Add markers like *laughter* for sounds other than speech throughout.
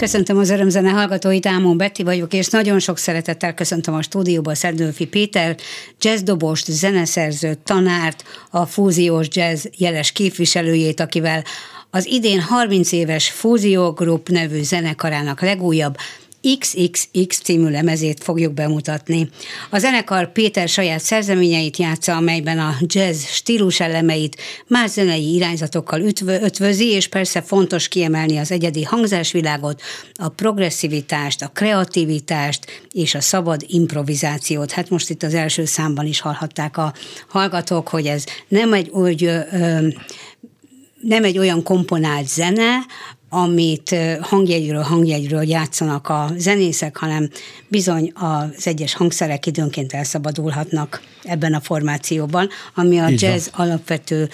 Köszöntöm az örömzene hallgatóit, Ámon Betty vagyok, és nagyon sok szeretettel köszöntöm a stúdióban Szednőfi Péter, jazzdobost, zeneszerzőt, tanárt, a fúziós jazz jeles képviselőjét, akivel az idén 30 éves Fúzió Group nevű zenekarának legújabb XXX című lemezét fogjuk bemutatni. A zenekar Péter saját szerzeményeit játsza, amelyben a jazz stílus elemeit más zenei irányzatokkal ütvö, ötvözi, és persze fontos kiemelni az egyedi hangzásvilágot, a progresszivitást, a kreativitást és a szabad improvizációt. Hát most itt az első számban is hallhatták a hallgatók, hogy ez nem egy úgy nem egy olyan komponált zene, amit hangjegyről hangjegyről játszanak a zenészek, hanem bizony az egyes hangszerek időnként elszabadulhatnak ebben a formációban, ami a Így jazz van. alapvető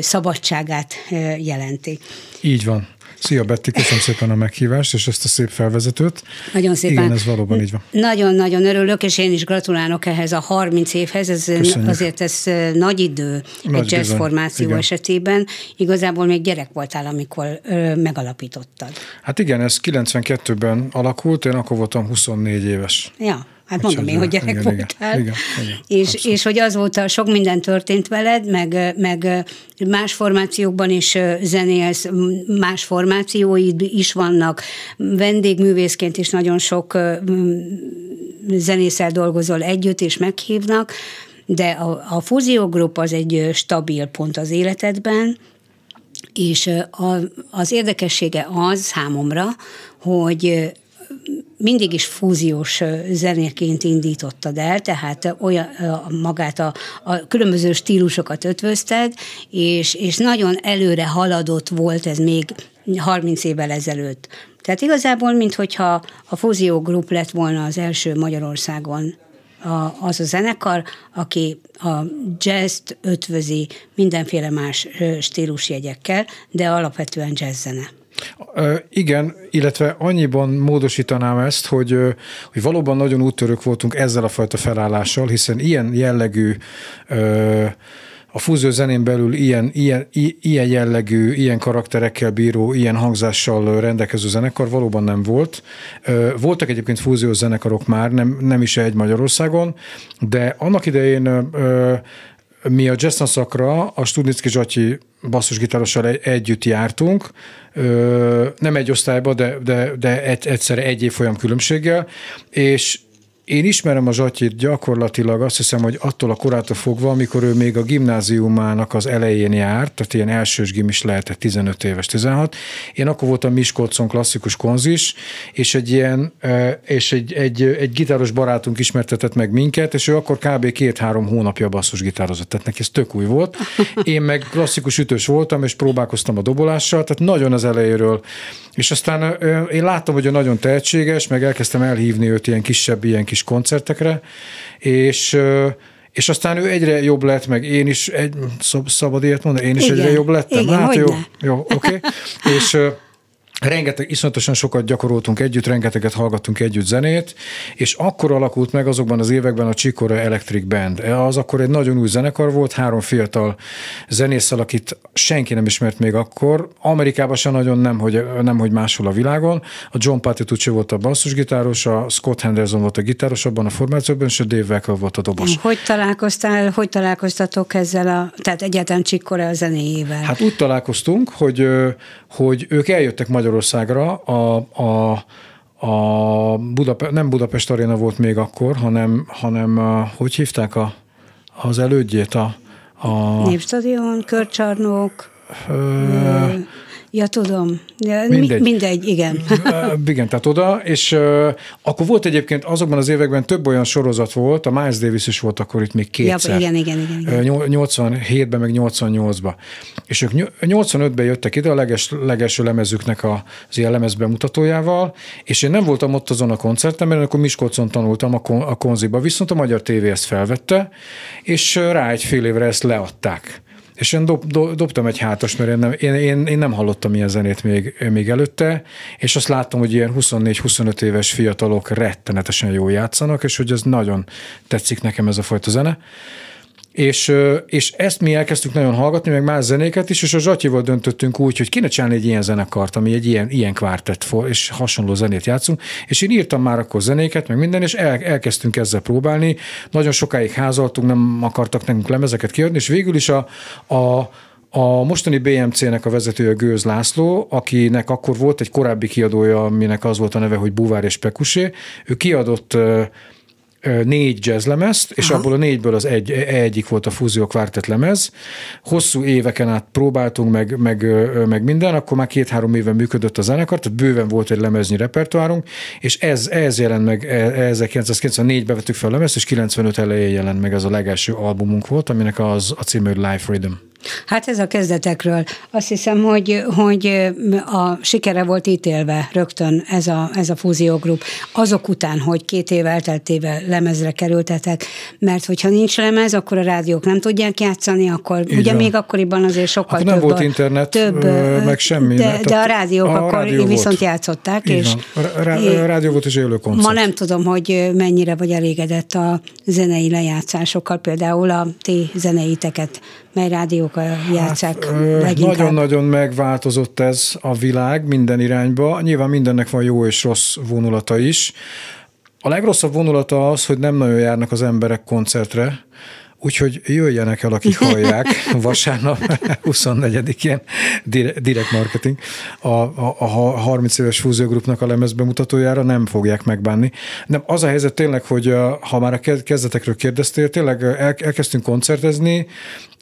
szabadságát jelenti. Így van. Szia Betty, köszönöm szépen a meghívást és ezt a szép felvezetőt. Nagyon szépen. Igen, ez valóban így van. Nagyon-nagyon örülök, és én is gratulálok ehhez a 30 évhez. Ez Köszönjük. azért ez nagy idő nagy egy jazz formáció igen. esetében. Igazából még gyerek voltál, amikor ö, megalapítottad. Hát igen, ez 92-ben alakult, én akkor voltam 24 éves. Ja. Hát mondom én, hogy gyerek igen, voltál. Igen, igen, és, és hogy azóta sok minden történt veled, meg, meg más formációkban is zenélsz, más formációid is vannak. Vendégművészként is nagyon sok zenészel dolgozol együtt, és meghívnak, de a, a fúziógrup az egy stabil pont az életedben, és a, az érdekessége az számomra, hogy mindig is fúziós zenéként indítottad el, tehát olyan, magát a, a különböző stílusokat ötvözted, és, és nagyon előre haladott volt ez még 30 évvel ezelőtt. Tehát igazából, minthogyha a Fúzió Group lett volna az első Magyarországon a, az a zenekar, aki a jazz ötvözi mindenféle más stílusjegyekkel, de alapvetően jazz zene. Igen, illetve annyiban módosítanám ezt, hogy, hogy valóban nagyon úttörők voltunk ezzel a fajta felállással, hiszen ilyen jellegű a fúzió zenén belül ilyen, ilyen, ilyen jellegű, ilyen karakterekkel bíró, ilyen hangzással rendelkező zenekar valóban nem volt. Voltak egyébként fúziós zenekarok már, nem, nem is egy Magyarországon, de annak idején mi a jazz szakra a Studnicki Zsatyi basszusgitárossal együtt jártunk, nem egy osztályba, de, de, de egy, egyszerre egy év folyam különbséggel, és én ismerem a Zsatyit gyakorlatilag azt hiszem, hogy attól a korától fogva, amikor ő még a gimnáziumának az elején járt, tehát ilyen elsős gim is lehetett 15 éves, 16. Én akkor voltam Miskolcon klasszikus konzis, és egy ilyen, és egy, egy, egy gitáros barátunk ismertetett meg minket, és ő akkor kb. két-három hónapja basszus gitározott, tehát neki ez tök új volt. Én meg klasszikus ütős voltam, és próbálkoztam a dobolással, tehát nagyon az elejéről. És aztán én láttam, hogy ő nagyon tehetséges, meg elkezdtem elhívni őt ilyen kisebb, ilyen kis kis koncertekre, és és aztán ő egyre jobb lett, meg én is, egy, szabad ilyet mondani, én is Igen. egyre jobb lettem. Igen, hát jó, jó, oké. Okay. *laughs* és rengeteg, iszonyatosan sokat gyakoroltunk együtt, rengeteget hallgattunk együtt zenét, és akkor alakult meg azokban az években a Csikora Electric Band. Az akkor egy nagyon új zenekar volt, három fiatal zenésszel, akit senki nem ismert még akkor. Amerikában sem nagyon, nem hogy, nem, hogy máshol a világon. A John Patitucci volt a basszusgitáros, a Scott Henderson volt a gitáros abban a formációban, és a Dave Weckl volt a dobos. Hogy találkoztál, hogy találkoztatok ezzel a, tehát egyáltalán Csikora a zenéjével? Hát úgy találkoztunk, hogy, hogy ők eljöttek Magyarországra Magyarországra a, a, a Budape- nem Budapest Aréna volt még akkor, hanem, hanem a, hogy hívták a, az elődjét? A, a Népstadion, Körcsarnok, ö, Ja, tudom. Mindegy. Mindegy, igen. igen, tehát oda, és uh, akkor volt egyébként azokban az években több olyan sorozat volt, a Miles Davis is volt akkor itt még kétszer. Ja, igen, igen, igen. igen. 87-ben, meg 88-ban. És ők 85-ben jöttek ide a leges, legelső lemezüknek az ilyen lemezbemutatójával, és én nem voltam ott azon a koncerten, mert akkor Miskolcon tanultam a, kon, a konziba, viszont a Magyar TV ezt felvette, és rá egy fél évre ezt leadták. És én dob, dob, dobtam egy hátas, mert én nem, én, én, én nem hallottam ilyen zenét még, még előtte, és azt láttam, hogy ilyen 24-25 éves fiatalok rettenetesen jól játszanak, és hogy ez nagyon tetszik nekem ez a fajta zene. És, és ezt mi elkezdtük nagyon hallgatni, meg más zenéket is, és a Zsatyival döntöttünk úgy, hogy kéne csinálni egy ilyen zenekart, ami egy ilyen, ilyen kvártett, és hasonló zenét játszunk, és én írtam már akkor zenéket, meg minden, és el, elkezdtünk ezzel próbálni. Nagyon sokáig házaltunk, nem akartak nekünk lemezeket kiadni, és végül is a, a a mostani BMC-nek a vezetője Gőz László, akinek akkor volt egy korábbi kiadója, aminek az volt a neve, hogy Buvár és Pekusé, ő kiadott négy jazzlemezt, és Aha. abból a négyből az egy, egyik volt a Fúzió Quartet lemez. Hosszú éveken át próbáltunk, meg, meg, meg minden, akkor már két-három éve működött a zenekar, tehát bőven volt egy lemeznyi repertoárunk, és ez, ez jelent meg, 1994-ben vettük fel a lemezt, és 95 elején jelent meg ez a legelső albumunk volt, aminek az a címe Life Rhythm. Hát ez a kezdetekről. Azt hiszem, hogy, hogy a sikere volt ítélve rögtön ez a, ez a fúziógrup. Azok után, hogy két év elteltével lemezre kerültetek, mert hogyha nincs lemez, akkor a rádiók nem tudják játszani, akkor Így ugye van. még akkoriban azért sokkal több. nem volt internet, több, meg semmi. De, de a rádiók a akkor rádió viszont volt. játszották. Így és van. A, rá, rádió volt és élő koncert. Ma nem tudom, hogy mennyire vagy elégedett a zenei lejátszásokkal, például a ti zeneiteket mely rádiók játszák hát, Nagyon-nagyon megváltozott ez a világ minden irányba. Nyilván mindennek van jó és rossz vonulata is. A legrosszabb vonulata az, hogy nem nagyon járnak az emberek koncertre, Úgyhogy jöjjenek el, akik hallják, *laughs* vasárnap *laughs* 24-én direkt marketing a, a, a 30 éves fúziógrupnak a lemez bemutatójára nem fogják megbánni. Nem, az a helyzet tényleg, hogy ha már a kezdetekről kérdeztél, tényleg elkezdtünk koncertezni,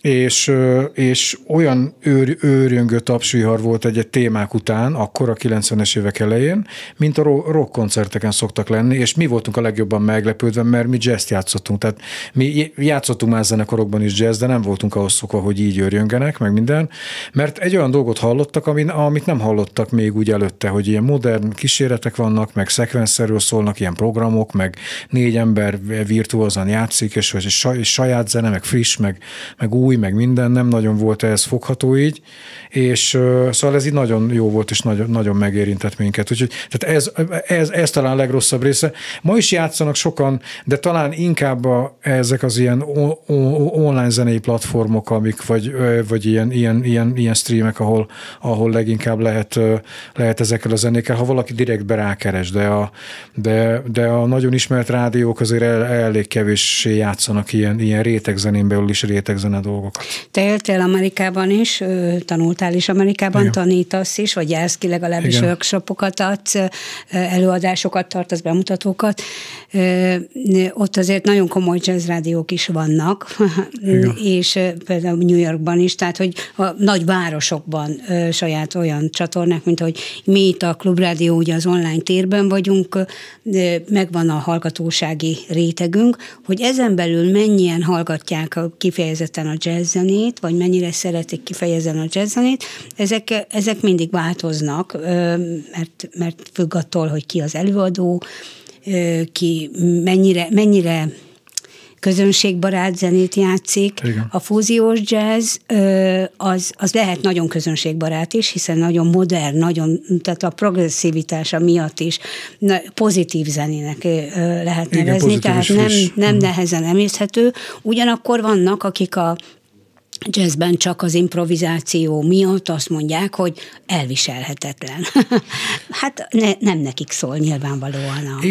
és, és olyan őr, őrjöngő tapsvihar volt egy, egy témák után, akkor a 90-es évek elején, mint a rock koncerteken szoktak lenni, és mi voltunk a legjobban meglepődve, mert mi jazz játszottunk. Tehát mi játszottunk már zenekarokban is jazz, de nem voltunk ahhoz szokva, hogy így őrjöngenek, meg minden, mert egy olyan dolgot hallottak, amit nem hallottak még úgy előtte, hogy ilyen modern kísérletek vannak, meg szekvenszerről szólnak ilyen programok, meg négy ember virtuózan játszik, és, és saját zene, meg friss, meg, meg új, új, meg minden, nem nagyon volt ehhez fogható így, és szóval ez így nagyon jó volt, és nagyon, nagyon megérintett minket. Úgyhogy tehát ez, ez, ez talán a legrosszabb része. Ma is játszanak sokan, de talán inkább a, ezek az ilyen o, o, online zenei platformok, amik, vagy, vagy ilyen, ilyen, ilyen, ilyen streamek, ahol, ahol leginkább lehet, lehet ezekkel a zenékkel, ha valaki direktbe rákeres, de a, de, de a nagyon ismert rádiók azért el, elég kevéssé játszanak ilyen, ilyen rétegzenén belül is rétegzene dolgok dolgokat. Te éltél Amerikában is, tanultál is Amerikában, Igen. tanítasz is, vagy jársz ki legalábbis Igen. workshopokat adsz, előadásokat tartasz, bemutatókat. Ott azért nagyon komoly jazz rádiók is vannak, *laughs* Igen. és például New Yorkban is, tehát hogy a nagy városokban saját olyan csatornák, mint hogy mi itt a Klubrádió, ugye az online térben vagyunk, megvan a hallgatósági rétegünk, hogy ezen belül mennyien hallgatják kifejezetten a jazz zenét, vagy mennyire szeretik kifejezni a jazz zenét, ezek, ezek mindig változnak, mert, mert függ attól, hogy ki az előadó, ki mennyire, mennyire közönségbarát zenét játszik. Igen. A fúziós jazz az, az lehet nagyon közönségbarát is, hiszen nagyon modern, nagyon, tehát a progresszivitása miatt is pozitív zenének lehet nevezni, Igen, tehát nem, nem mhm. nehezen emészhető. Ugyanakkor vannak, akik a jazzben csak az improvizáció miatt azt mondják, hogy elviselhetetlen. *laughs* hát ne, nem nekik szól nyilvánvalóan a,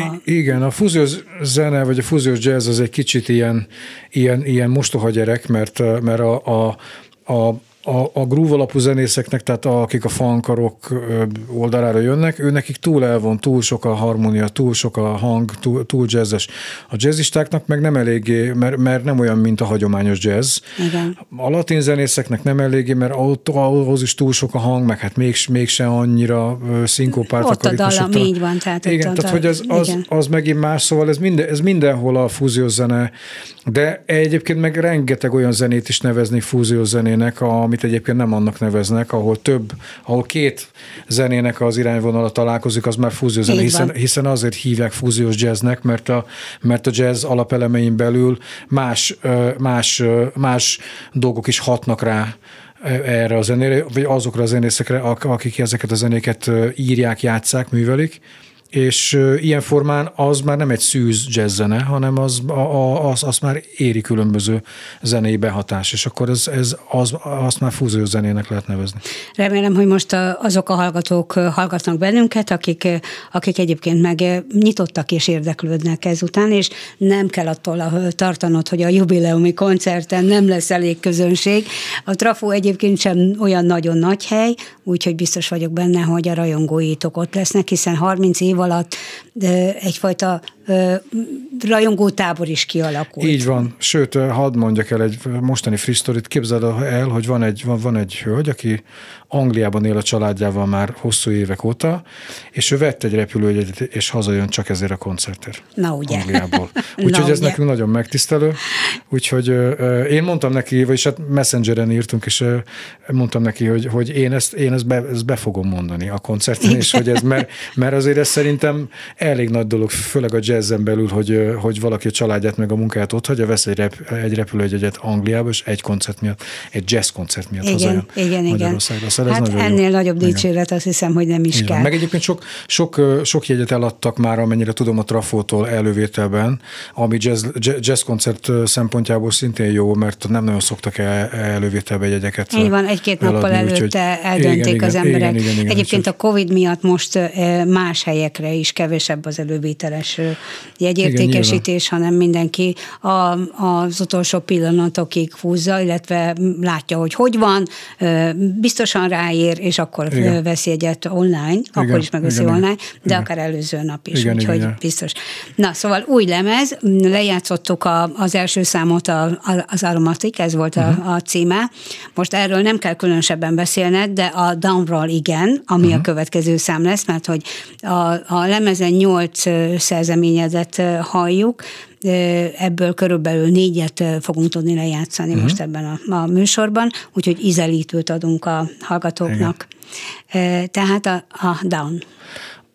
a... Igen, a fúziós zene, vagy a fúziós jazz az egy kicsit ilyen, ilyen, ilyen mostoha gyerek, mert, mert a, a, a a, a groove alapú zenészeknek, tehát a, akik a fankarok oldalára jönnek, ő nekik túl elvon, túl sok a harmónia, túl sok a hang, túl, túl jazzes. A jazzistáknak meg nem eléggé, mert, mert nem olyan, mint a hagyományos jazz. Igen. A latin zenészeknek nem eléggé, mert ott, ahhoz is túl sok a hang, meg hát még, mégse annyira szinkopált. Ott a dallam, így van. Tehát igen, tehát hogy az, az, az megint más, szóval ez, minden, ez mindenhol a fúziós zene, de egyébként meg rengeteg olyan zenét is nevezni fúziós zenének, amit amit egyébként nem annak neveznek, ahol több, ahol két zenének az irányvonala találkozik, az már fúziózene, hiszen, hiszen azért hívják fúziós jazznek, mert a, mert a jazz alapelemein belül más, más, más dolgok is hatnak rá erre a zenére, vagy azokra a zenészekre, akik ezeket a zenéket írják, játszák, művelik, és ilyen formán az már nem egy szűz jazz zene, hanem az, az, az már éri különböző zenei behatás, és akkor ez, ez az, azt már fúzió zenének lehet nevezni. Remélem, hogy most azok a hallgatók hallgatnak bennünket, akik, akik egyébként meg nyitottak és érdeklődnek ezután, és nem kell attól tartanod, hogy a jubileumi koncerten nem lesz elég közönség. A Trafó egyébként sem olyan nagyon nagy hely, úgyhogy biztos vagyok benne, hogy a rajongóitok ott lesznek, hiszen 30 év alatt egyfajta rajongó tábor is kialakult. Így van, sőt, hadd mondjak el egy mostani free story-t, képzeld el, hogy van egy, van, van egy hölgy, aki Angliában él a családjával már hosszú évek óta, és ő vett egy repülőjegyet, és hazajön csak ezért a koncertért. Na ugye. Angliából. *laughs* Úgyhogy ez ugye. nekünk nagyon megtisztelő. Úgyhogy én mondtam neki, vagyis hát Messengeren írtunk, és mondtam neki, hogy, hogy én ezt, én ezt, be, ezt be fogom mondani a koncerten, és hogy ez, mert, mert azért ez szerintem elég nagy dolog, főleg a jazzen belül, hogy, hogy valaki a családját meg a munkáját ott hagyja, vesz egy, rep, egy repülőjegyet Angliába, és egy koncert miatt, egy jazz koncert miatt igen, hazajön igen, Magyarországra. Szóval hát ennél jó. nagyobb dicséret azt hiszem, hogy nem is igen. kell. Meg egyébként sok, sok, sok jegyet eladtak már, amennyire tudom a Trafótól elővételben, ami jazz, jazz koncert szempontjából szintén jó, mert nem nagyon szoktak el, elővételbe jegyeket. Így van, egy-két nappal előtte úgy, eldöntik igen, az emberek. Igen, igen, igen, Egyébként a Covid miatt most más helyekre is kevesebb az elővételes jegyértékesítés, igen, hanem mindenki a, az utolsó pillanatokig húzza, illetve látja, hogy hogy van, biztosan ráér, és akkor igen. veszi egyet online, igen, akkor is megveszi igen, online, de igen. akár előző nap is, igen, úgyhogy igen. biztos. Na, szóval új lemez, lejátszottuk a, az első számot, a, a, az Aromatic, ez volt uh-huh. a, mhm. a címe. Most erről nem kell különösebben beszélned, de a Downroll igen, ami uh-huh. a következő szám lesz, mert hogy a, a lemezen nyolc szerzeményezet halljuk, ebből körülbelül négyet fogunk tudni lejátszani uh-huh. most ebben a, a műsorban, úgyhogy ízelítőt adunk a hallgatóknak. Igen. Tehát a, a Down.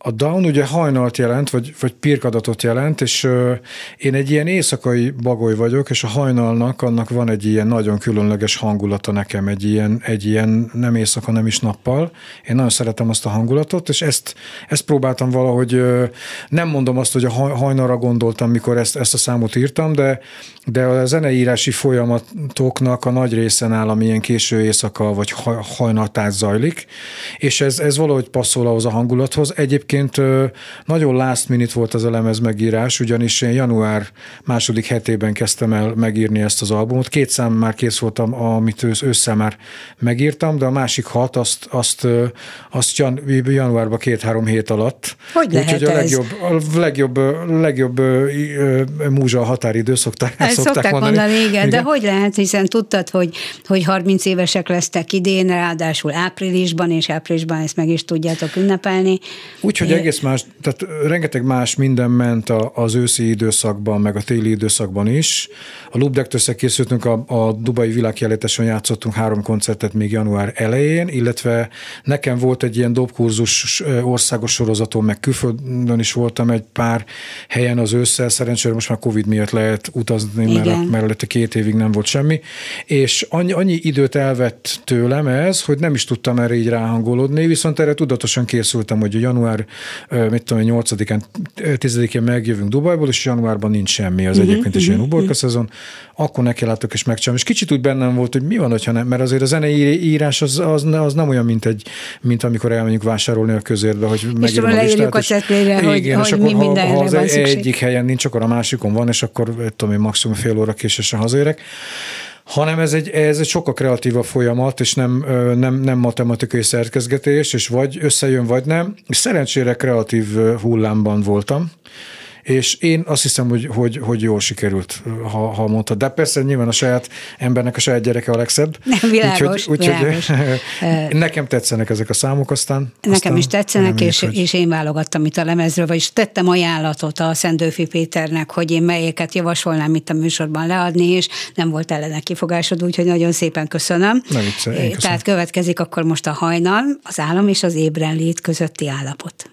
A down ugye hajnalt jelent, vagy, vagy pirkadatot jelent, és ö, én egy ilyen éjszakai bagoly vagyok, és a hajnalnak annak van egy ilyen nagyon különleges hangulata nekem, egy ilyen, egy ilyen nem éjszaka, nem is nappal. Én nagyon szeretem azt a hangulatot, és ezt, ezt próbáltam valahogy, ö, nem mondom azt, hogy a hajnalra gondoltam, mikor ezt, ezt a számot írtam, de, de a zeneírási folyamatoknak a nagy része nálam ilyen késő éjszaka, vagy hajnaltát zajlik, és ez, ez valahogy passzol ahhoz a hangulathoz. Egyébként Egyébként nagyon last minute volt az a lemez megírás, ugyanis én január második hetében kezdtem el megírni ezt az albumot. Két szám már kész voltam, amit össze már megírtam, de a másik hat, azt, azt, azt jan, januárban két-három hét alatt. Hogy lehet Úgyhogy a legjobb, a legjobb, legjobb múzsa a határidő, szokták, Ezt szokták, szokták mondani. mondani igen, igen, de hogy lehet, hiszen tudtad, hogy, hogy 30 évesek lesztek idén, ráadásul áprilisban, és áprilisban ezt meg is tudjátok ünnepelni. Úgyhogy Úgyhogy egész más, tehát rengeteg más minden ment az őszi időszakban, meg a téli időszakban is. A Lubdekt összekészültünk, a, a Dubai világjelentésen játszottunk három koncertet még január elején, illetve nekem volt egy ilyen dobkurzus országos sorozatom, meg külföldön is voltam egy pár helyen az ősszel, szerencsére most már Covid miatt lehet utazni, Igen. mert, mert előtte két évig nem volt semmi, és annyi, annyi időt elvett tőlem ez, hogy nem is tudtam erre így ráhangolódni, viszont erre tudatosan készültem, hogy január mit tudom, 8-án, 10-én megjövünk Dubajból, és januárban nincs semmi, az uh-huh, egyébként is uh-huh, ilyen uborka szezon, akkor neki látok és megcsinálom. És kicsit úgy bennem volt, hogy mi van, hogyha nem, mert azért a zenei írás az, az, az nem olyan, mint, egy, mint amikor elmegyünk vásárolni a közérbe, hogy megírom a listát. a csetlére, hogy, igen, hogy és mi akkor, ha, ha az egyik helyen nincs, akkor a másikon van, és akkor tudom én maximum fél óra késősen hazérek hanem ez egy, ez egy sokkal kreatívabb folyamat, és nem, nem, nem matematikai szerkezgetés, és vagy összejön, vagy nem. Szerencsére kreatív hullámban voltam, és én azt hiszem, hogy, hogy, hogy jól sikerült, ha, ha mondtad. De persze nyilván a saját embernek a saját gyereke a legszebb. *laughs* Nem, világos, úgyhogy, világos. *laughs* úgyhogy nekem tetszenek ezek a számok, aztán... Nekem aztán is tetszenek, és, hogy... és én válogattam itt a lemezről, vagyis tettem ajánlatot a Szendőfi Péternek, hogy én melyeket javasolnám itt a műsorban leadni, és nem volt ellene kifogásod, úgyhogy nagyon szépen köszönöm. Nem vicce, Tehát következik akkor most a hajnal, az állam és az ébrenlét közötti állapot.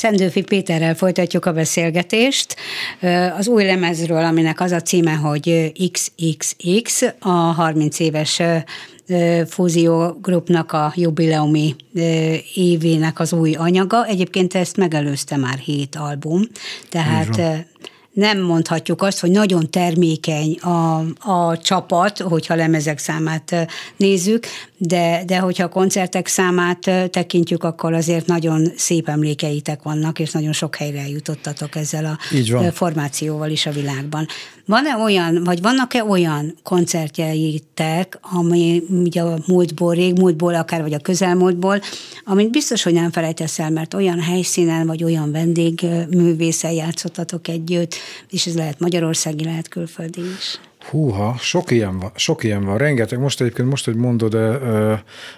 Szendőfi Péterrel folytatjuk a beszélgetést. Az új lemezről, aminek az a címe, hogy XXX, a 30 éves Fúzió Groupnak a jubileumi évének az új anyaga. Egyébként ezt megelőzte már hét album, tehát nem mondhatjuk azt, hogy nagyon termékeny a, a csapat, hogyha lemezek számát nézzük, de, de hogyha koncertek számát tekintjük, akkor azért nagyon szép emlékeitek vannak, és nagyon sok helyre jutottatok ezzel a formációval is a világban. Van-e olyan, vagy vannak-e olyan koncertjeitek, ami ugye a múltból, rég múltból, akár vagy a közelmúltból, amit biztos, hogy nem felejtesz el, mert olyan helyszínen, vagy olyan vendégművészel játszottatok együtt, és ez lehet magyarországi, lehet külföldi is. Húha, sok ilyen van, sok ilyen van, rengeteg. Most egyébként, most, hogy mondod, de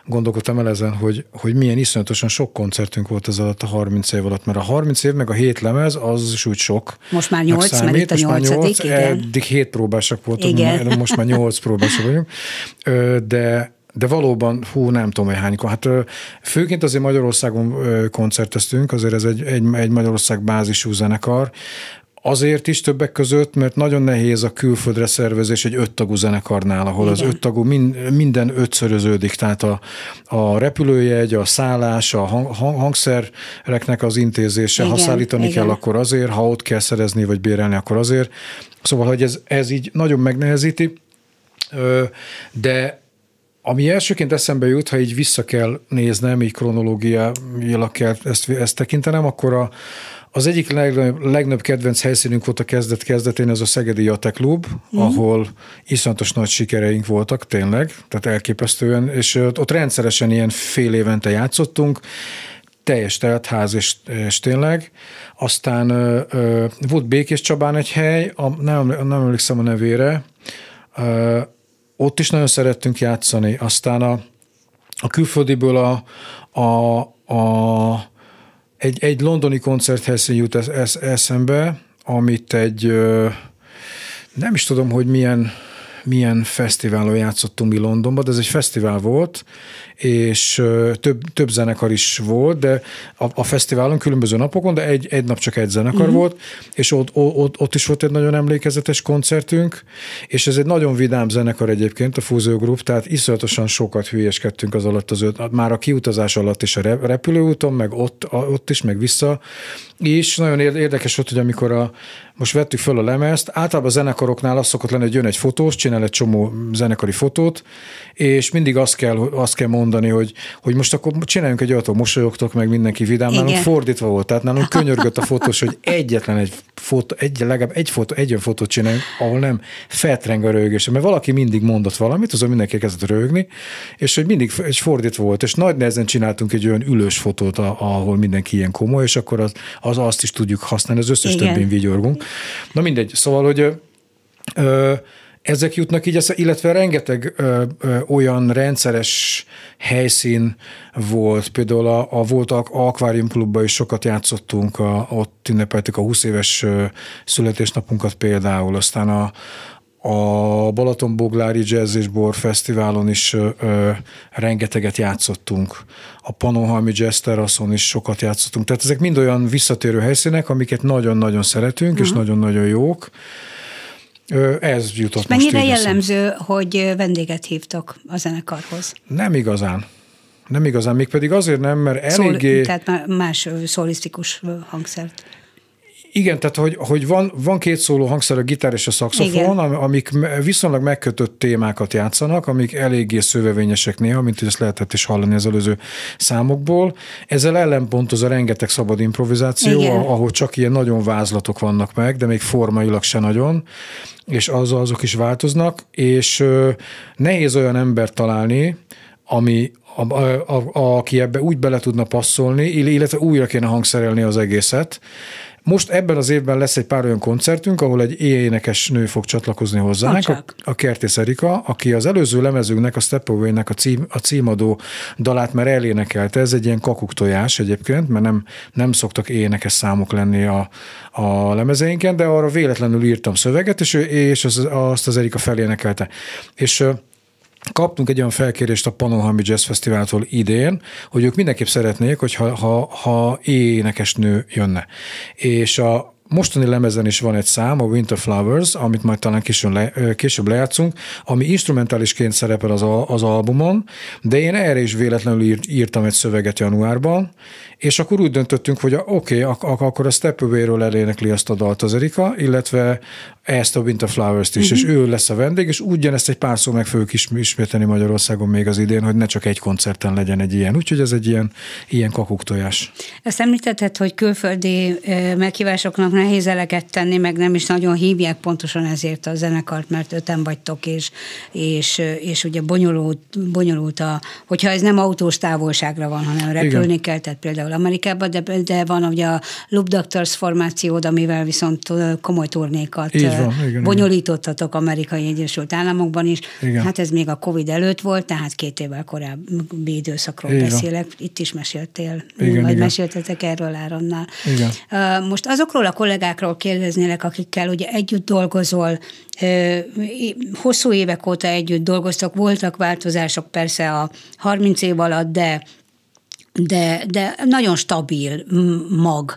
gondolkodtam el ezen, hogy, hogy milyen iszonyatosan sok koncertünk volt ez alatt a 30 év alatt, mert a 30 év meg a 7 lemez, az is úgy sok. Most már 8, számít, mert itt a 8, 8 igen. Eddig 7 próbásak voltunk, igen. most már 8 próbásak vagyunk. De de valóban, hú, nem tudom, hogy hánykor. Hát főként azért Magyarországon koncerteztünk, azért ez egy, egy, egy Magyarország bázisú zenekar, Azért is többek között, mert nagyon nehéz a külföldre szervezés egy öttagú zenekarnál, ahol Igen. az öttagú mind, minden ötszöröződik, tehát a, a repülőjegy, a szállás, a hang, hangszereknek az intézése, Igen, ha szállítani Igen. kell, akkor azért, ha ott kell szerezni vagy bérelni, akkor azért. Szóval, hogy ez, ez így nagyon megnehezíti, de ami elsőként eszembe jut, ha így vissza kell néznem, így kronológiailag kell ezt, ezt tekintenem, akkor a, az egyik legnagyobb, legnagyobb kedvenc helyszínünk volt a kezdet-kezdetén, ez a Szegedi Jate Klub, mm. ahol iszonyatos nagy sikereink voltak, tényleg, tehát elképesztően, és ott rendszeresen ilyen fél évente játszottunk, teljes teltház, és, és tényleg. Aztán ö, ö, volt Békés Csabán egy hely, a, nem, nem emlékszem a nevére, ö, ott is nagyon szerettünk játszani. Aztán a, a külföldiből a, a, a egy, egy londoni koncerthelyszín jut esz, eszembe, amit egy, nem is tudom, hogy milyen, milyen fesztiválon játszottunk mi Londonban, de ez egy fesztivál volt, és több, több zenekar is volt, de a, a fesztiválon különböző napokon, de egy, egy nap csak egy zenekar uh-huh. volt, és ott, ott, ott is volt egy nagyon emlékezetes koncertünk, és ez egy nagyon vidám zenekar egyébként, a Fúzió Group, tehát iszonyatosan sokat hülyeskedtünk az alatt az öt, már a kiutazás alatt is a repülőúton, meg ott, ott is, meg vissza, és nagyon érdekes volt, hogy amikor a, most vettük föl a lemezt, általában a zenekaroknál az szokott lenni, hogy jön egy fotós, csinál egy csomó zenekari fotót, és mindig azt kell, azt kell mondani, hogy, hogy most akkor csináljunk egy olyat, mosolyogtok meg, mindenki vidám. Nálunk fordítva volt, tehát nálunk könyörgött a fotós, hogy egyetlen egy fotó, egy, legalább egy, fotó, egy olyan fotót csináljunk, ahol nem feltreng a rögés, mert valaki mindig mondott valamit, azon mindenki kezdett rögni, és hogy mindig és fordítva volt, és nagy nehezen csináltunk egy olyan ülős fotót, ahol mindenki ilyen komoly, és akkor az, az azt is tudjuk használni, az összes Igen. többén vigyorgunk. Na mindegy, szóval, hogy ö, ezek jutnak így, illetve rengeteg ö, ö, olyan rendszeres helyszín volt, például a, a volt Aquarium Klubban is sokat játszottunk, a, ott ünnepeltük a 20 éves születésnapunkat például, aztán a, a Balatonboglári Jazz és Bor Fesztiválon is ö, ö, rengeteget játszottunk. A Panohalmi Jazz Terraszon is sokat játszottunk. Tehát ezek mind olyan visszatérő helyszínek, amiket nagyon-nagyon szeretünk, uh-huh. és mhm. nagyon-nagyon jók. Ez jutott és most Mennyire jellemző, hogy vendéget hívtok a zenekarhoz? Nem igazán. Nem igazán, még pedig azért nem, mert eléggé... Szól, tehát más szolisztikus hangszert. Igen, tehát hogy, hogy van, van két szóló hangszer, a gitár és a szaxofon, Igen. amik viszonylag megkötött témákat játszanak, amik eléggé szövevényesek néha, mint hogy ezt lehetett is hallani az előző számokból. Ezzel ellenpontoz a rengeteg szabad improvizáció, Igen. ahol csak ilyen nagyon vázlatok vannak meg, de még formailag se nagyon, és az, azok is változnak, és nehéz olyan embert találni, ami, a, a, a, aki ebbe úgy bele tudna passzolni, illetve újra kéne hangszerelni az egészet, most ebben az évben lesz egy pár olyan koncertünk, ahol egy énekes nő fog csatlakozni hozzánk, a, a Kertész Erika, aki az előző lemezünknek, a Step Away-nek a, cím, a címadó dalát már elénekelte. Ez egy ilyen kakuktojás egyébként, mert nem, nem szoktak énekes számok lenni a, a lemezeinken, de arra véletlenül írtam szöveget, és, és az, azt az Erika felénekelte. És kaptunk egy olyan felkérést a Panohami Jazz Fesztiváltól idén, hogy ők mindenképp szeretnék, hogy ha, ha, ha énekesnő jönne. És a, mostani lemezen is van egy szám, a Winter Flowers, amit majd talán később, le, később lejátszunk, ami instrumentálisként szerepel az, az albumon, de én erre is véletlenül ír, írtam egy szöveget januárban, és akkor úgy döntöttünk, hogy oké, okay, ak- akkor a Step Away-ről elénekli azt a dalt az Erika, illetve ezt a Winter Flowers-t is, uh-huh. és ő lesz a vendég, és ugyanezt egy pár szó meg fogjuk ismételni Magyarországon még az idén, hogy ne csak egy koncerten legyen egy ilyen. Úgyhogy ez egy ilyen, ilyen kakuktojás. Ezt említetted, hogy külföldi meghívásoknak nehéz eleget tenni, meg nem is nagyon hívják pontosan ezért a zenekart, mert öten vagytok, és, és, és ugye bonyolult, bonyolult a, hogyha ez nem autós távolságra van, hanem repülni Igen. kell, tehát például Amerikában, de, de van ugye a Loop Doctors formációd, amivel viszont komoly turnékat van, igen, bonyolítottatok igen. Amerikai Egyesült Államokban is. Igen. Hát ez még a Covid előtt volt, tehát két évvel korábbi időszakról igen. beszélek. Itt is meséltél, igen, vagy igen. meséltetek erről Áronnál. Igen. Most azokról a kollégákról kérdeznélek, akikkel ugye együtt dolgozol, hosszú évek óta együtt dolgoztak, voltak változások persze a 30 év alatt, de de, de nagyon stabil mag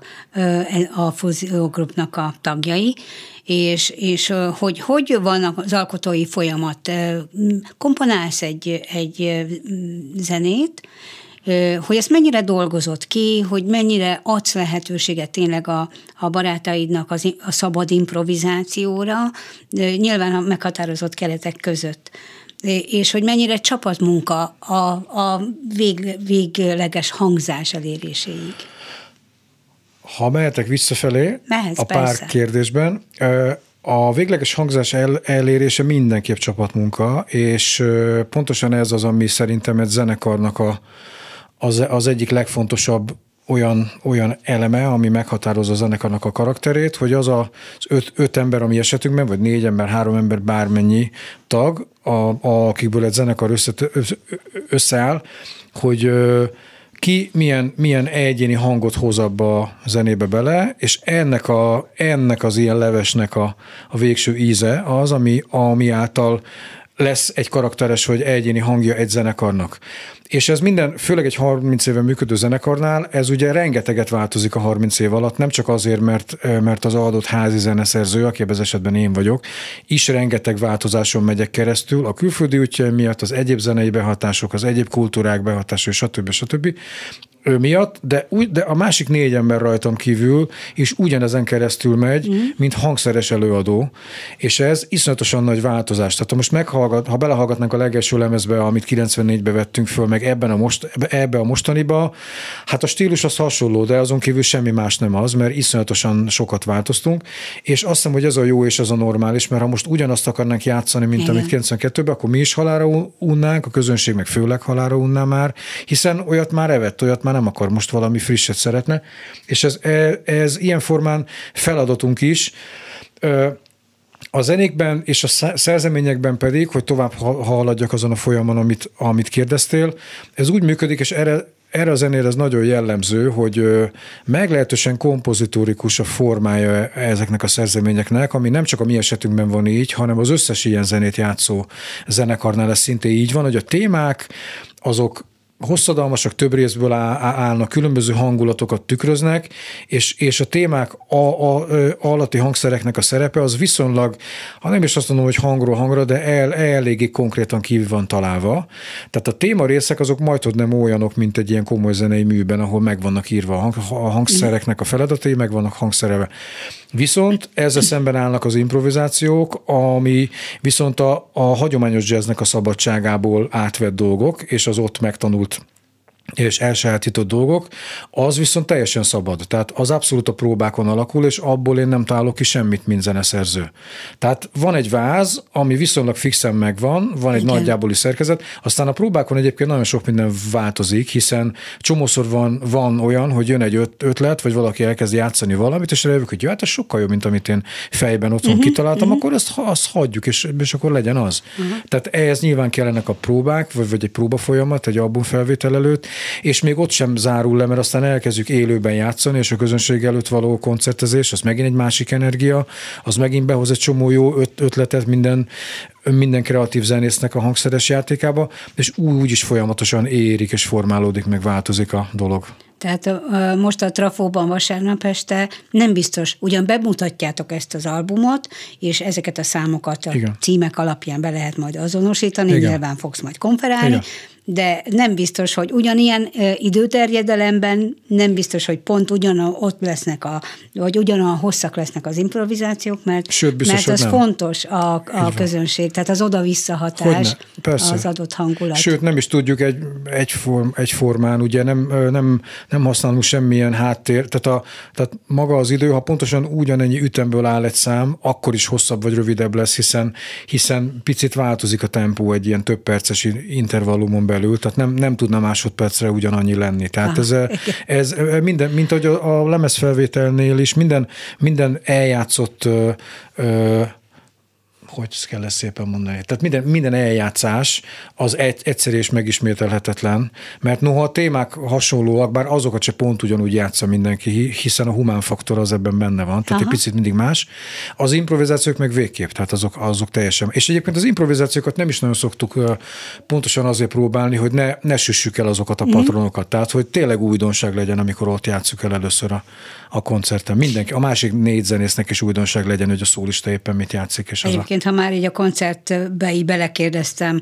a fúziógrupnak a tagjai, és, és hogy hogy van az alkotói folyamat. Komponálsz egy, egy zenét, hogy ezt mennyire dolgozott ki, hogy mennyire adsz lehetőséget tényleg a, a barátaidnak az, a szabad improvizációra, nyilván a meghatározott keretek között és hogy mennyire csapatmunka a, a vég, végleges hangzás eléréséig. Ha mehetek visszafelé Mehetsz, a pár persze. kérdésben, a végleges hangzás el, elérése mindenképp csapatmunka, és pontosan ez az, ami szerintem egy zenekarnak a, az, az egyik legfontosabb olyan, olyan eleme, ami meghatározza a zenekarnak a karakterét, hogy az a, az öt, öt ember, ami esetünkben, vagy négy ember, három ember, bármennyi tag, a, a, akikből egy zenekar össze, összeáll, hogy ki milyen, milyen egyéni hangot hoz abba a zenébe bele, és ennek, a, ennek az ilyen levesnek a, a végső íze az, ami, ami által lesz egy karakteres vagy egyéni hangja egy zenekarnak. És ez minden, főleg egy 30 éve működő zenekarnál, ez ugye rengeteget változik a 30 év alatt, nem csak azért, mert, mert az adott házi zeneszerző, aki az esetben én vagyok, is rengeteg változáson megyek keresztül, a külföldi útja miatt, az egyéb zenei behatások, az egyéb kultúrák behatásai, stb. stb ő miatt, de, úgy, de a másik négy ember rajtam kívül is ugyanezen keresztül megy, mm. mint hangszeres előadó, és ez iszonyatosan nagy változás. Tehát ha most meghallgat, ha belehallgatnánk a legelső lemezbe, amit 94-be vettünk föl, meg ebben a most, ebbe a mostaniba, hát a stílus az hasonló, de azon kívül semmi más nem az, mert iszonyatosan sokat változtunk, és azt hiszem, hogy ez a jó és ez a normális, mert ha most ugyanazt akarnánk játszani, mint Igen. amit 92-ben, akkor mi is halára unnánk, a közönség meg főleg halára unná már, hiszen olyat már evett, olyat már nem akar most valami frisset szeretne, és ez, e, ez ilyen formán feladatunk is, a zenékben és a szerzeményekben pedig, hogy tovább haladjak azon a folyamon, amit, amit kérdeztél, ez úgy működik, és erre, erre a zenére ez nagyon jellemző, hogy meglehetősen kompozitórikus a formája ezeknek a szerzeményeknek, ami nem csak a mi esetünkben van így, hanem az összes ilyen zenét játszó zenekarnál ez szinte így van, hogy a témák azok hosszadalmasak, több részből állnak, különböző hangulatokat tükröznek, és, és a témák a, a, a, alatti hangszereknek a szerepe az viszonylag, ha nem is azt mondom, hogy hangról hangra, de el, eléggé konkrétan kívül van találva. Tehát a téma részek azok majd hogy nem olyanok, mint egy ilyen komoly zenei műben, ahol meg vannak írva a, hang, a hangszereknek a feladatai, meg vannak hangszereve. Viszont ezzel szemben állnak az improvizációk, ami viszont a, a hagyományos jazznek a szabadságából átvett dolgok, és az ott megtanult és elsajátított dolgok, az viszont teljesen szabad. Tehát az abszolút a próbákon alakul, és abból én nem találok ki semmit, mint zeneszerző. Tehát van egy váz, ami viszonylag fixen megvan, van egy Igen. nagyjáboli szerkezet, aztán a próbákon egyébként nagyon sok minden változik, hiszen csomószor van, van olyan, hogy jön egy ötlet, vagy valaki elkezd játszani valamit, és rájövök, hogy jó, hát ez sokkal jobb, mint amit én fejben otthon uh-huh, kitaláltam, uh-huh. akkor ezt, azt hagyjuk, és, és akkor legyen az. Uh-huh. Tehát ehhez nyilván kellenek a próbák, vagy, vagy egy próbafolyamat, egy album felvétel előtt, és még ott sem zárul le, mert aztán elkezdjük élőben játszani, és a közönség előtt való koncertezés, az megint egy másik energia, az megint behoz egy csomó jó ötletet minden, minden kreatív zenésznek a hangszeres játékába, és úgy is folyamatosan érik és formálódik, meg változik a dolog. Tehát most a Trafóban vasárnap este nem biztos, ugyan bemutatjátok ezt az albumot, és ezeket a számokat a Igen. címek alapján be lehet majd azonosítani, Igen. nyilván fogsz majd konferálni, Igen de nem biztos, hogy ugyanilyen időterjedelemben, nem biztos, hogy pont ugyan ott lesznek, a, vagy ugyanolyan hosszak lesznek az improvizációk, mert, Sőt, biztos, mert az nem. fontos a, a közönség, tehát az oda-vissza hatás, az adott hangulat. Sőt, nem is tudjuk egy, egyform, egyformán, ugye nem, nem, nem használunk semmilyen háttér, tehát, a, tehát maga az idő, ha pontosan ugyanennyi ütemből áll egy szám, akkor is hosszabb vagy rövidebb lesz, hiszen, hiszen picit változik a tempó egy ilyen több perces intervallumon belül belül, tehát nem, nem tudna másodpercre ugyanannyi lenni. Tehát ez, ez minden, mint ahogy a, a lemezfelvételnél is, minden, minden eljátszott ö, ö, hogy kell ezt szépen mondani. Tehát minden, minden eljátszás az egy, egyszerű és megismételhetetlen, mert noha a témák hasonlóak, bár azokat se pont ugyanúgy játsza mindenki, hiszen a humán faktor az ebben benne van, tehát Aha. egy picit mindig más. Az improvizációk meg végképp, tehát azok, azok teljesen. És egyébként az improvizációkat nem is nagyon szoktuk pontosan azért próbálni, hogy ne, ne süssük el azokat a mhm. patronokat, tehát hogy tényleg újdonság legyen, amikor ott játsszuk el először a, a koncerten. Mindenki, a másik négy zenésznek is újdonság legyen, hogy a szólista éppen mit játszik. És Egyébként. Ha már így a koncertbe így belekérdeztem,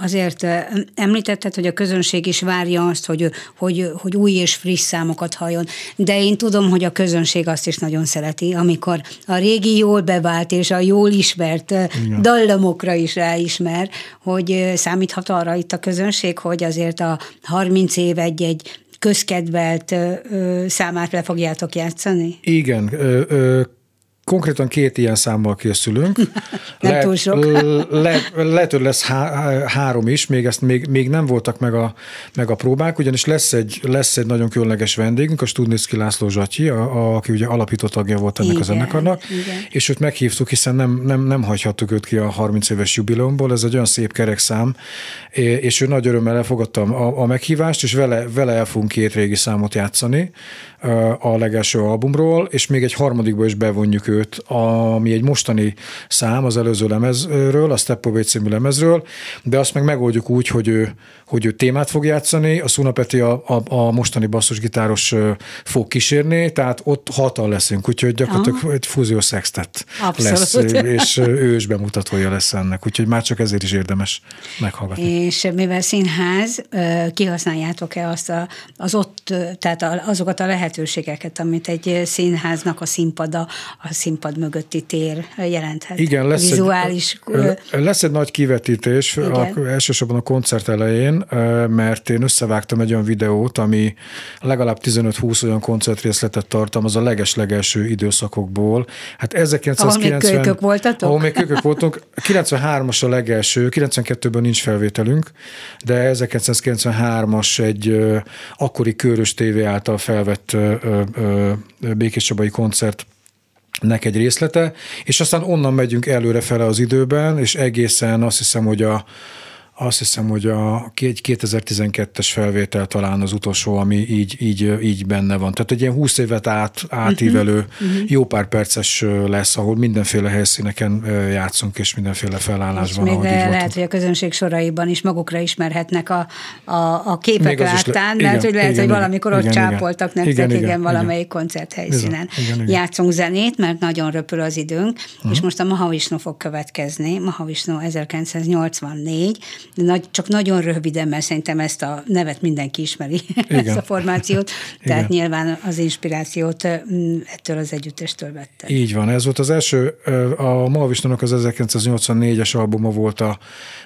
azért említetted, hogy a közönség is várja azt, hogy, hogy, hogy új és friss számokat halljon, de én tudom, hogy a közönség azt is nagyon szereti, amikor a régi jól bevált és a jól ismert Igen. dallamokra is ráismer, hogy számíthat arra itt a közönség, hogy azért a 30 év egy-egy közkedvelt ö, ö, számát le fogjátok játszani? Igen, ö, ö, Konkrétan két ilyen számmal készülünk. *laughs* nem lehet, túl sok. le, lehet, hogy lesz há, három is, még, ezt még, még nem voltak meg a, meg a próbák, ugyanis lesz egy, lesz egy nagyon különleges vendégünk, a Studnicki László Zsatyi, a, a, aki ugye alapító tagja volt ennek igen, a zenekarnak, igen. és őt meghívtuk, hiszen nem, nem, nem hagyhattuk őt ki a 30 éves jubileumból, ez egy olyan szép kerek szám, és ő nagy örömmel elfogadta a, a meghívást, és vele, vele el fogunk két régi számot játszani a legelső albumról, és még egy harmadikba is bevonjuk őt, ami egy mostani szám az előző lemezről, a Step Away című lemezről, de azt meg megoldjuk úgy, hogy ő, hogy ő témát fog játszani, a Sunapeti a, a, a mostani basszusgitáros fog kísérni, tehát ott hatan leszünk, úgyhogy gyakorlatilag Aha. egy fúziós szextet lesz, *laughs* és ő is bemutatója lesz ennek, úgyhogy már csak ezért is érdemes meghallgatni. És mivel színház, kihasználjátok-e azt a, az ott, tehát azokat a lehetőségeket, amit egy színháznak a színpada, a színpad mögötti tér jelenthet? Igen, lesz, Vizuális, egy, lesz egy nagy kivetítés, a, elsősorban a koncert elején, mert én összevágtam egy olyan videót, ami legalább 15-20 olyan koncertrészletet tartalmaz a leges-legelső időszakokból. Hát 1990... Ahol még kölykök voltatok? Ahol még kölykök voltunk. 93-as a legelső, 92-ben nincs felvételünk, de 1993-as egy akkori körös tévé által felvett Békés Csabai koncert nek egy részlete, és aztán onnan megyünk előre fele az időben, és egészen azt hiszem, hogy a azt hiszem, hogy a, egy 2012-es felvétel talán az utolsó, ami így, így, így benne van. Tehát egy ilyen 20 évet át, átívelő, uh-huh. jó pár perces lesz, ahol mindenféle helyszíneken játszunk, és mindenféle felállásban. És még lehet, voltunk. hogy a közönség soraiban is magukra ismerhetnek a, a, a képek láttán, le, mert hogy lehet, igen, hogy valamikor igen, ott igen, csápoltak igen, nektek, igen, igen, valamelyik igen. koncerthelyszínen. Igen, igen, Játszunk zenét, mert nagyon röpül az időnk, uh-huh. és most a Mahavisnu fog következni. Mahavisnu 1984, nagy, csak nagyon röviden, mert szerintem ezt a nevet mindenki ismeri, Igen. *laughs* ezt a formációt, *laughs* tehát Igen. nyilván az inspirációt mm, ettől az együttestől vette. Így van, ez volt az első, a Malvistónak az 1984-es albuma volt a,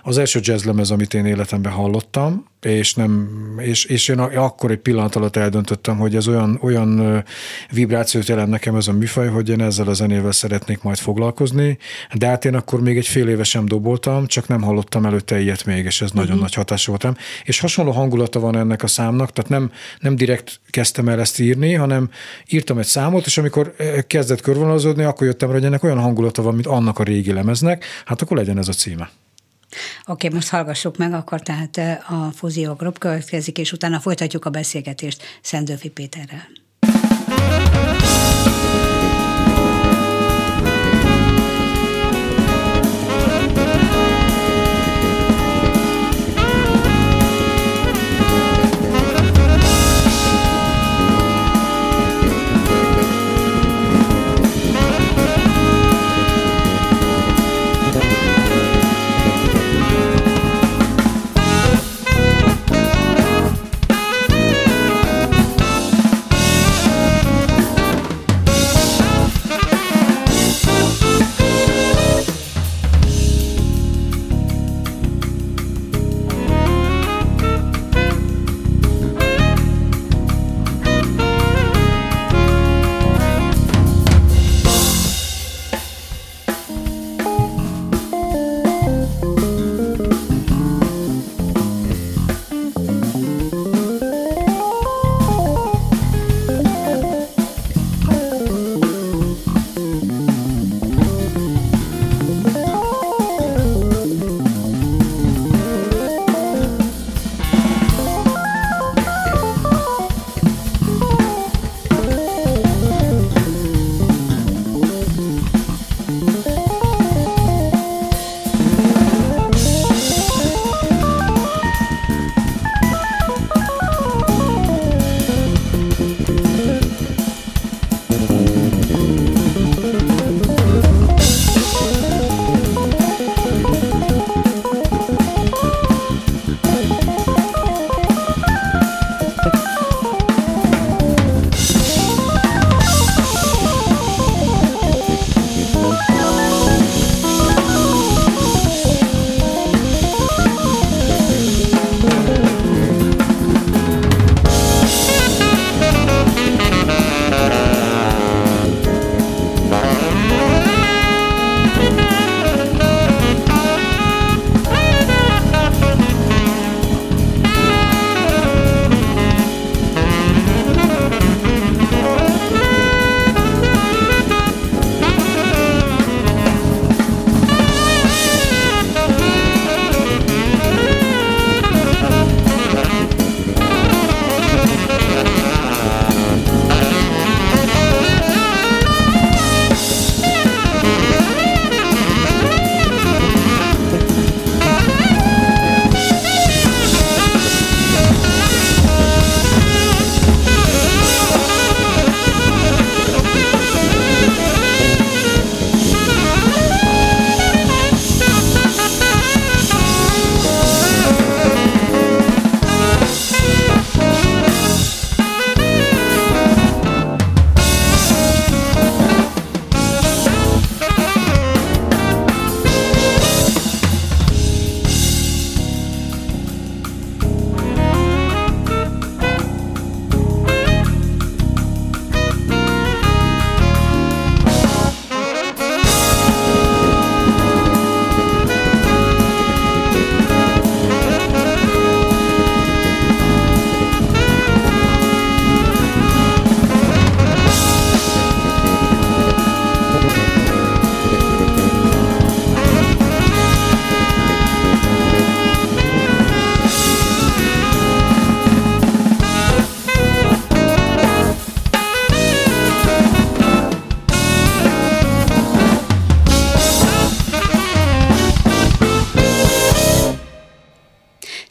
az első jazzlemez, amit én életemben hallottam, és, nem, és, és én akkor egy pillanat alatt eldöntöttem, hogy ez olyan, olyan vibrációt jelent nekem ez a műfaj, hogy én ezzel a zenével szeretnék majd foglalkozni, de hát én akkor még egy fél éve sem doboltam, csak nem hallottam előtte ilyet még, és ez uh-huh. nagyon mhm. nagy hatás voltam. És hasonló hangulata van ennek a számnak, tehát nem, nem direkt kezdtem el ezt írni, hanem írtam egy számot, és amikor kezdett körvonalazódni, akkor jöttem rá, hogy ennek olyan hangulata van, mint annak a régi lemeznek, hát akkor legyen ez a címe. Oké, most hallgassuk meg, akkor tehát a Fúzió Group következik, és utána folytatjuk a beszélgetést Szendőfi Péterrel.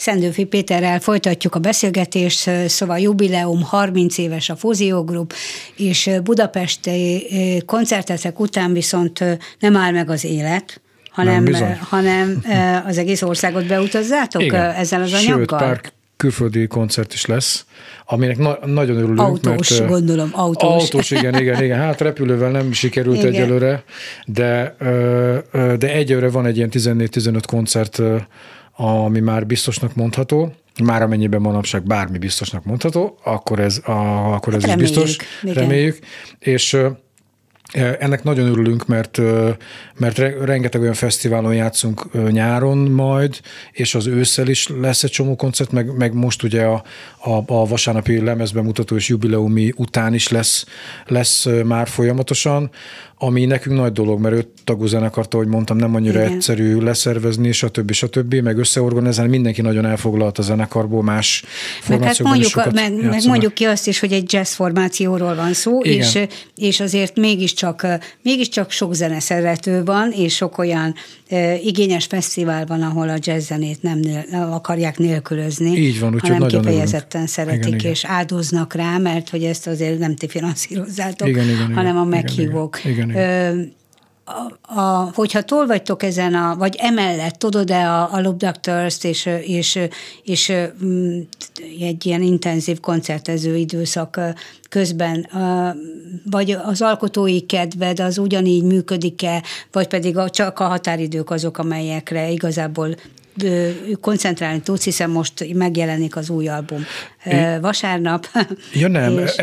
Szendőfi Péterrel folytatjuk a beszélgetést, szóval jubileum 30 éves a Fúzió Group, és budapesti koncertetek után viszont nem áll meg az élet, hanem, nem, hanem *laughs* az egész országot beutazzátok Igen. ezzel az anyaggal? Sőt, pár külföldi koncert is lesz, aminek na- nagyon örülünk. Autós, mert, gondolom, autós. Autós, igen, igen, igen. Hát repülővel nem sikerült igen. egyelőre, de, de egyelőre van egy ilyen 14-15 koncert ami már biztosnak mondható, már amennyiben manapság bármi biztosnak mondható, akkor ez, a, akkor ez hát is biztos, reméljük. És ennek nagyon örülünk, mert, mert rengeteg olyan fesztiválon játszunk nyáron majd, és az ősszel is lesz egy csomó koncert, meg, meg most ugye a, a, a vasárnapi lemezbemutató és jubileumi után is lesz, lesz már folyamatosan ami nekünk nagy dolog, mert öt tagú zenekart, ahogy mondtam, nem annyira Igen. egyszerű leszervezni, stb. stb. meg összeorganizálni, mindenki nagyon elfoglalt a zenekarból, más meg hát mondjuk, meg, meg mondjuk ki azt is, hogy egy jazz formációról van szó, és, és azért mégiscsak, mégiscsak sok zeneszerető van, és sok olyan igényes fesztivál van, ahol a jazz zenét nem, nem akarják nélkülözni, Így van, hanem nagyon kifejezetten örülünk. szeretik, igen, és igen. áldoznak rá, mert hogy ezt azért nem ti finanszírozzátok, igen, igen, hanem a meghívók. Igen, igen igen, a, hogyha túl vagytok ezen, a, vagy emellett tudod-e a, a Loop Doctors-t és, és, és mm, egy ilyen intenzív koncertező időszak közben, vagy az alkotói kedved az ugyanígy működik-e, vagy pedig a, csak a határidők azok, amelyekre igazából koncentrálni tudsz, hiszen most megjelenik az új album vasárnap. *laughs* Ja nem, és...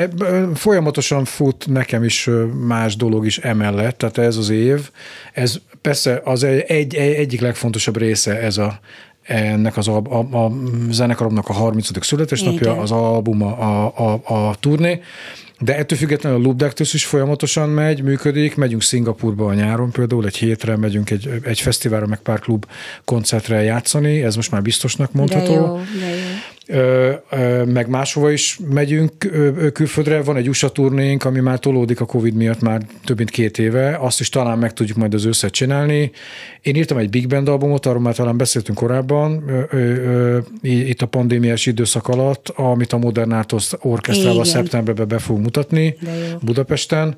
folyamatosan fut nekem is más dolog is emellett, tehát ez az év, ez persze az egy, egy, egyik legfontosabb része ez a ennek az a, a, a zenekaromnak a 30. születésnapja, Igen. az album, a, a, a, a turné, de ettől függetlenül a Loop Dectus is folyamatosan megy, működik, megyünk Szingapurba a nyáron például, egy hétre megyünk egy, egy fesztiválra, meg pár klub koncertre játszani, ez most már biztosnak mondható. De jó, de jó meg máshova is megyünk külföldre. Van egy USA turnénk, ami már tolódik a Covid miatt már több mint két éve. Azt is talán meg tudjuk majd az összet csinálni. Én írtam egy Big Band albumot, arról már talán beszéltünk korábban, itt a pandémiás időszak alatt, amit a Modern Artos Orchestrával szeptemberben be fogunk mutatni Budapesten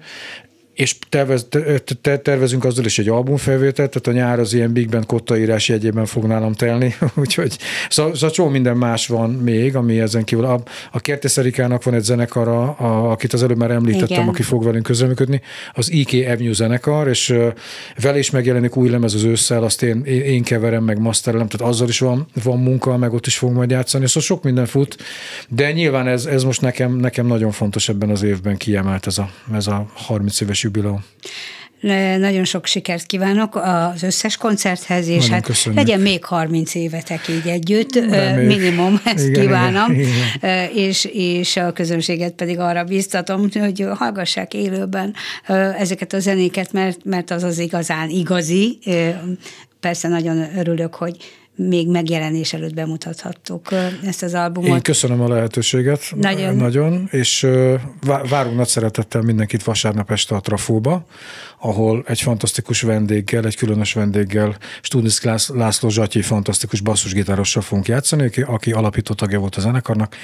és tervez, tervezünk azzal is egy albumfelvételt, tehát a nyár az ilyen Big Band kottaírás jegyében fog nálam telni, *laughs* úgyhogy szóval, szóval csomó minden más van még, ami ezen kívül. A, a Kertész Erikának van egy zenekara, a, akit az előbb már említettem, Igen. aki fog velünk közreműködni, az IK Avenue zenekar, és vele is megjelenik új lemez az ősszel, azt én, én keverem, meg masterelem, tehát azzal is van, van munka, meg ott is fog majd játszani, szóval sok minden fut, de nyilván ez, ez most nekem, nekem nagyon fontos ebben az évben kiemelt ez a, ez a 30 éves jubileum. Nagyon sok sikert kívánok az összes koncerthez, és Nagyon hát köszönjük. legyen még 30 évetek így együtt, Reméljük. minimum, ezt igen, kívánom, igen, igen. És, és a közönséget pedig arra biztatom, hogy hallgassák élőben ezeket a zenéket, mert, mert az az igazán igazi. Persze nagyon örülök, hogy még megjelenés előtt bemutathattuk ezt az albumot. Én köszönöm a lehetőséget. Nagyon. Nagyon, és várunk nagy szeretettel mindenkit vasárnap este a Trafóba, ahol egy fantasztikus vendéggel, egy különös vendéggel, Studnic László Zsatyi fantasztikus basszusgitárossal fogunk játszani, aki, aki alapító tagja volt a zenekarnak,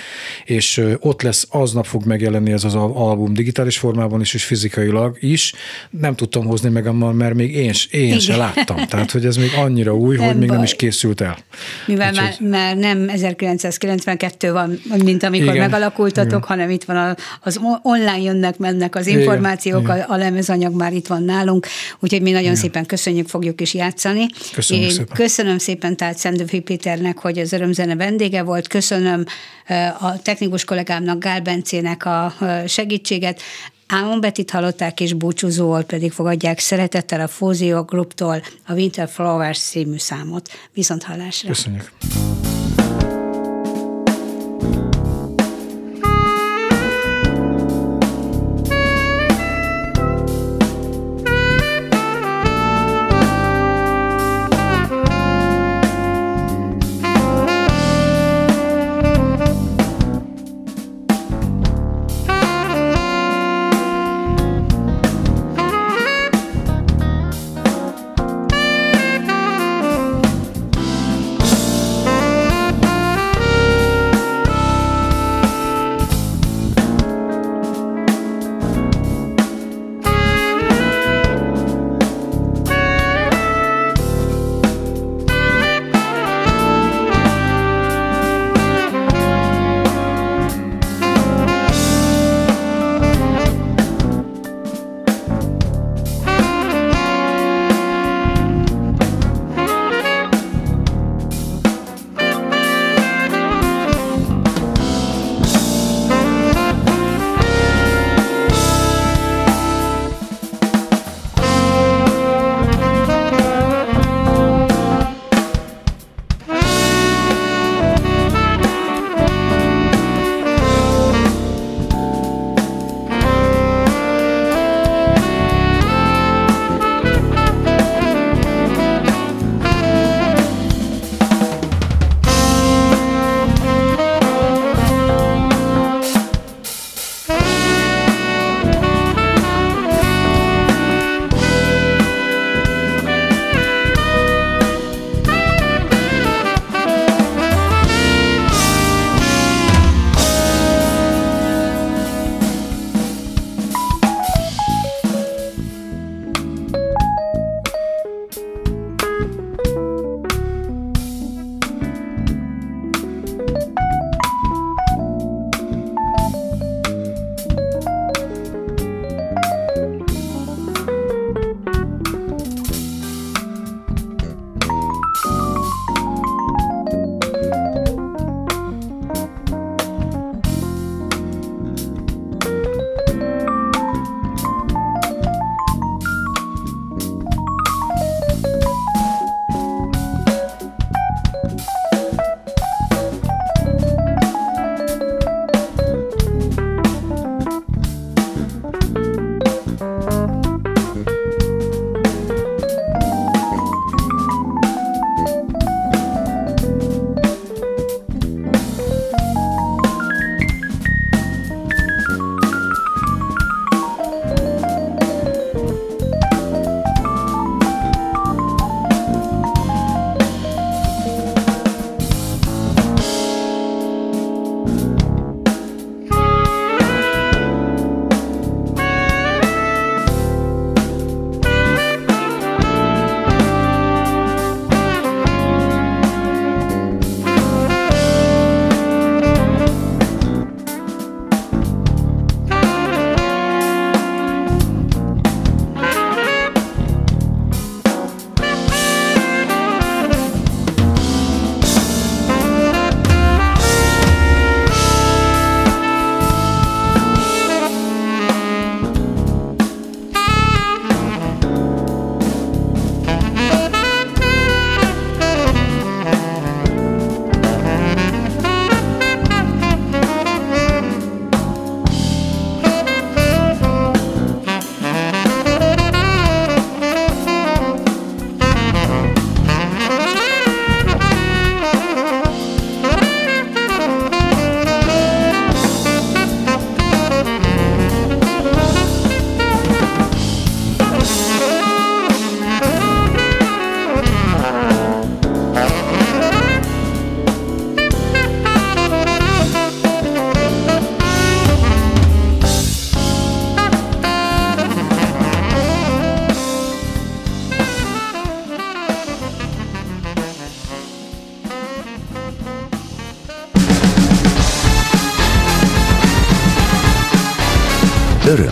és ott lesz, aznap fog megjelenni ez az album digitális formában is, és fizikailag is. Nem tudtam hozni meg, mert még én, én se láttam. Tehát, hogy ez még annyira új, nem hogy még baj. nem is készült el. Mivel Úgyhogy... már, már nem 1992 van, mint amikor Igen. megalakultatok, Igen. hanem itt van a, az online jönnek, mennek az információk, Igen. A, a lemezanyag már itt van nálunk, úgyhogy mi nagyon Igen. szépen köszönjük, fogjuk is játszani. Köszönöm Én szépen. Köszönöm szépen tehát Szendőfi Péternek, hogy az örömzene vendége volt, köszönöm a technikus kollégámnak, Gál Bencének a segítséget, Ámon Betit hallották, és búcsúzóval pedig fogadják szeretettel a Fózió Grouptól a Winter Flowers című számot. Viszont hallásra. Köszönjük. Bye.